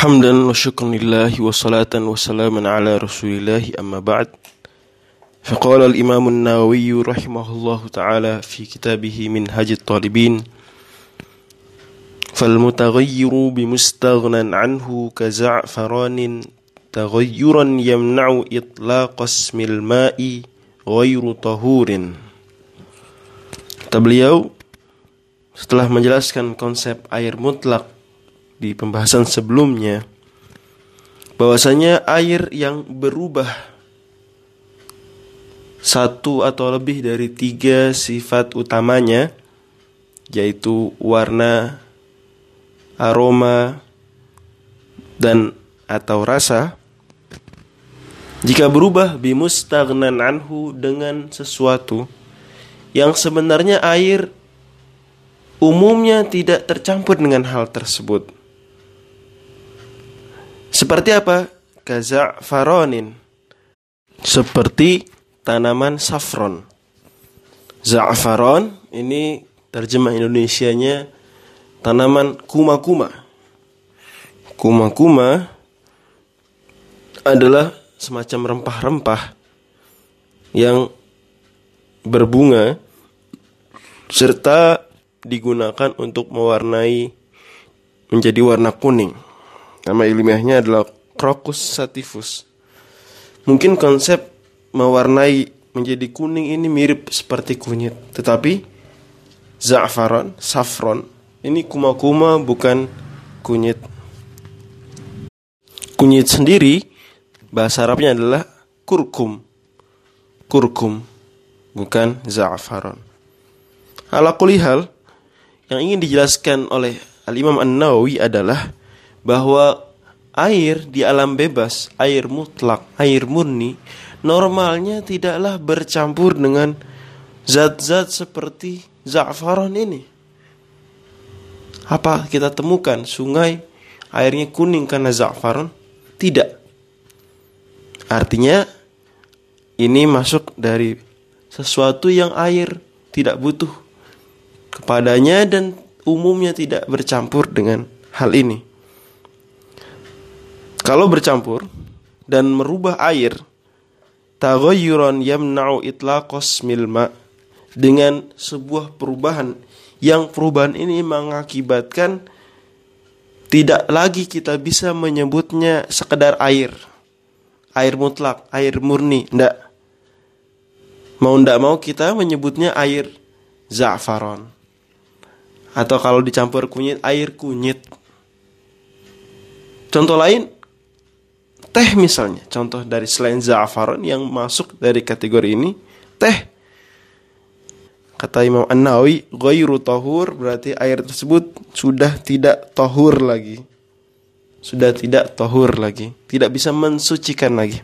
حمدا وشكرا لله وصلاة وسلاما على رسول الله أما بعد. فقال الإمام النووي رحمه الله تعالى في كتابه منهج الطالبين فالمتغير بمستغنى عنه كزعفران تغيرا يمنع إطلاق اسم الماء غير طهور. Kata beliau setelah menjelaskan konsep air mutlak di pembahasan sebelumnya bahwasanya air yang berubah satu atau lebih dari tiga sifat utamanya yaitu warna, aroma, dan atau rasa jika berubah bimustagnan anhu dengan sesuatu yang sebenarnya air umumnya tidak tercampur dengan hal tersebut. Seperti apa? Kaza'faronin. Seperti tanaman saffron. Za'faron ini terjemah Indonesianya tanaman kuma-kuma. Kuma-kuma adalah semacam rempah-rempah yang berbunga serta digunakan untuk mewarnai menjadi warna kuning. Nama ilmiahnya adalah Crocus sativus. Mungkin konsep mewarnai menjadi kuning ini mirip seperti kunyit, tetapi za'faron, saffron, ini kuma-kuma bukan kunyit. Kunyit sendiri bahasa Arabnya adalah kurkum. Kurkum bukan za'faron. Ala kulihal yang ingin dijelaskan oleh Al-Imam An-Nawawi adalah bahwa air di alam bebas, air mutlak, air murni normalnya tidaklah bercampur dengan zat-zat seperti za'faron ini. Apa kita temukan sungai airnya kuning karena za'faron? Tidak. Artinya ini masuk dari sesuatu yang air tidak butuh kepadanya dan umumnya tidak bercampur dengan hal ini. Kalau bercampur dan merubah air, taghayyuran yamna'u itlaqas milma dengan sebuah perubahan yang perubahan ini mengakibatkan tidak lagi kita bisa menyebutnya sekedar air. Air mutlak, air murni, ndak mau ndak mau kita menyebutnya air za'faron. Atau kalau dicampur kunyit, air kunyit. Contoh lain, teh misalnya. Contoh dari selain za'faron yang masuk dari kategori ini, teh. Kata Imam An-Nawawi, ghairu tahur berarti air tersebut sudah tidak tahur lagi. Sudah tidak tahur lagi. Tidak bisa mensucikan lagi.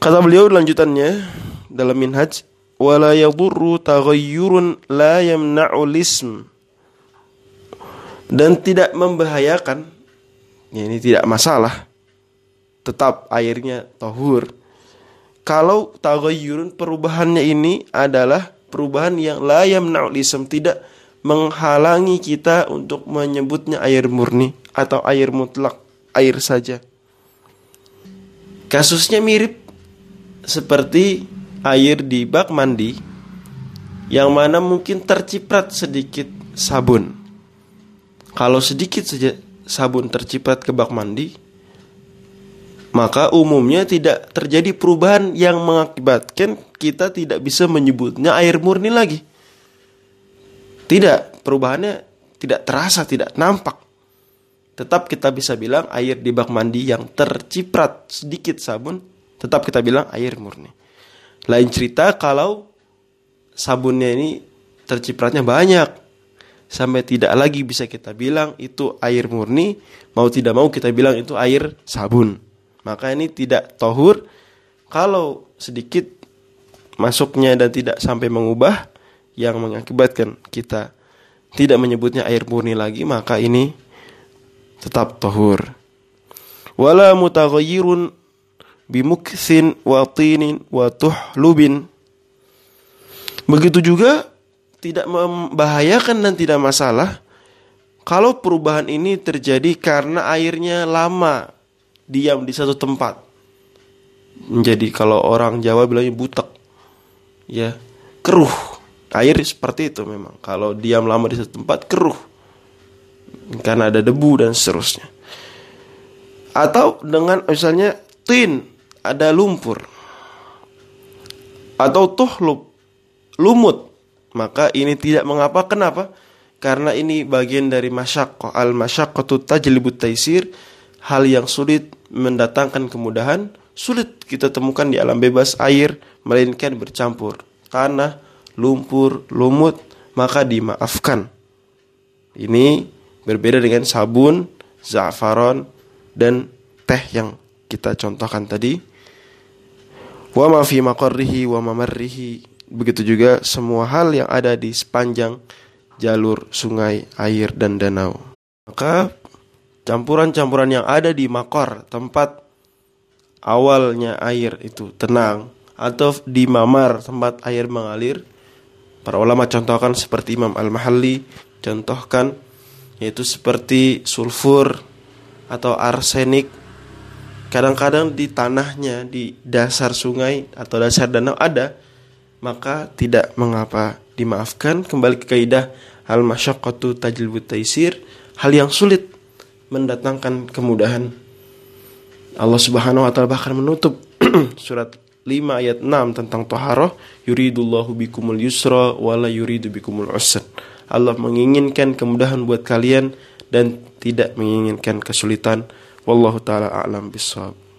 Kata beliau lanjutannya dalam minhaj wala yadurru taghayyurun la yamna'u lism dan tidak membahayakan ya ini tidak masalah tetap airnya tahur kalau taghayyurun perubahannya ini adalah perubahan yang la yamna'u lism tidak menghalangi kita untuk menyebutnya air murni atau air mutlak air saja kasusnya mirip seperti air di bak mandi yang mana mungkin terciprat sedikit sabun. Kalau sedikit saja sabun terciprat ke bak mandi, maka umumnya tidak terjadi perubahan yang mengakibatkan kita tidak bisa menyebutnya air murni lagi. Tidak, perubahannya tidak terasa, tidak nampak. Tetap kita bisa bilang air di bak mandi yang terciprat sedikit sabun tetap kita bilang air murni. Lain cerita kalau sabunnya ini tercipratnya banyak sampai tidak lagi bisa kita bilang itu air murni, mau tidak mau kita bilang itu air sabun. Maka ini tidak tohur kalau sedikit masuknya dan tidak sampai mengubah yang mengakibatkan kita tidak menyebutnya air murni lagi maka ini tetap tohur. Wala mutaghayyirun bimuksin wa tinin wa tuhlubin. Begitu juga tidak membahayakan dan tidak masalah kalau perubahan ini terjadi karena airnya lama diam di satu tempat. Menjadi kalau orang Jawa bilangnya butek. Ya, keruh. Air seperti itu memang. Kalau diam lama di satu tempat keruh. Karena ada debu dan seterusnya. Atau dengan misalnya tin, ada lumpur. Atau tuhlub, lumut. Maka ini tidak mengapa. Kenapa? karena ini bagian dari masyaqqah al masyaqqatu tajlibut taisir hal yang sulit mendatangkan kemudahan sulit kita temukan di alam bebas air melainkan bercampur tanah lumpur lumut maka dimaafkan. Ini berbeda dengan sabun za'faron dan teh yang kita contohkan tadi. Wa ma fi maqarrihi wa mamarrihi. Begitu juga semua hal yang ada di sepanjang jalur sungai, air, dan danau. Maka campuran-campuran yang ada di makor, tempat awalnya air itu tenang, atau di mamar, tempat air mengalir, para ulama contohkan seperti Imam Al-Mahalli, contohkan yaitu seperti sulfur atau arsenik. Kadang-kadang di tanahnya, di dasar sungai atau dasar danau ada, maka tidak mengapa dimaafkan kembali ke kaidah al masyaqqatu tajlibut taisir hal yang sulit mendatangkan kemudahan. Allah Subhanahu wa taala bahkan menutup surat 5 ayat 6 tentang taharah yuridullahu bikumul yusra wala yuridu bikumul usra. Allah menginginkan kemudahan buat kalian dan tidak menginginkan kesulitan. Wallahu taala a'lam bissawab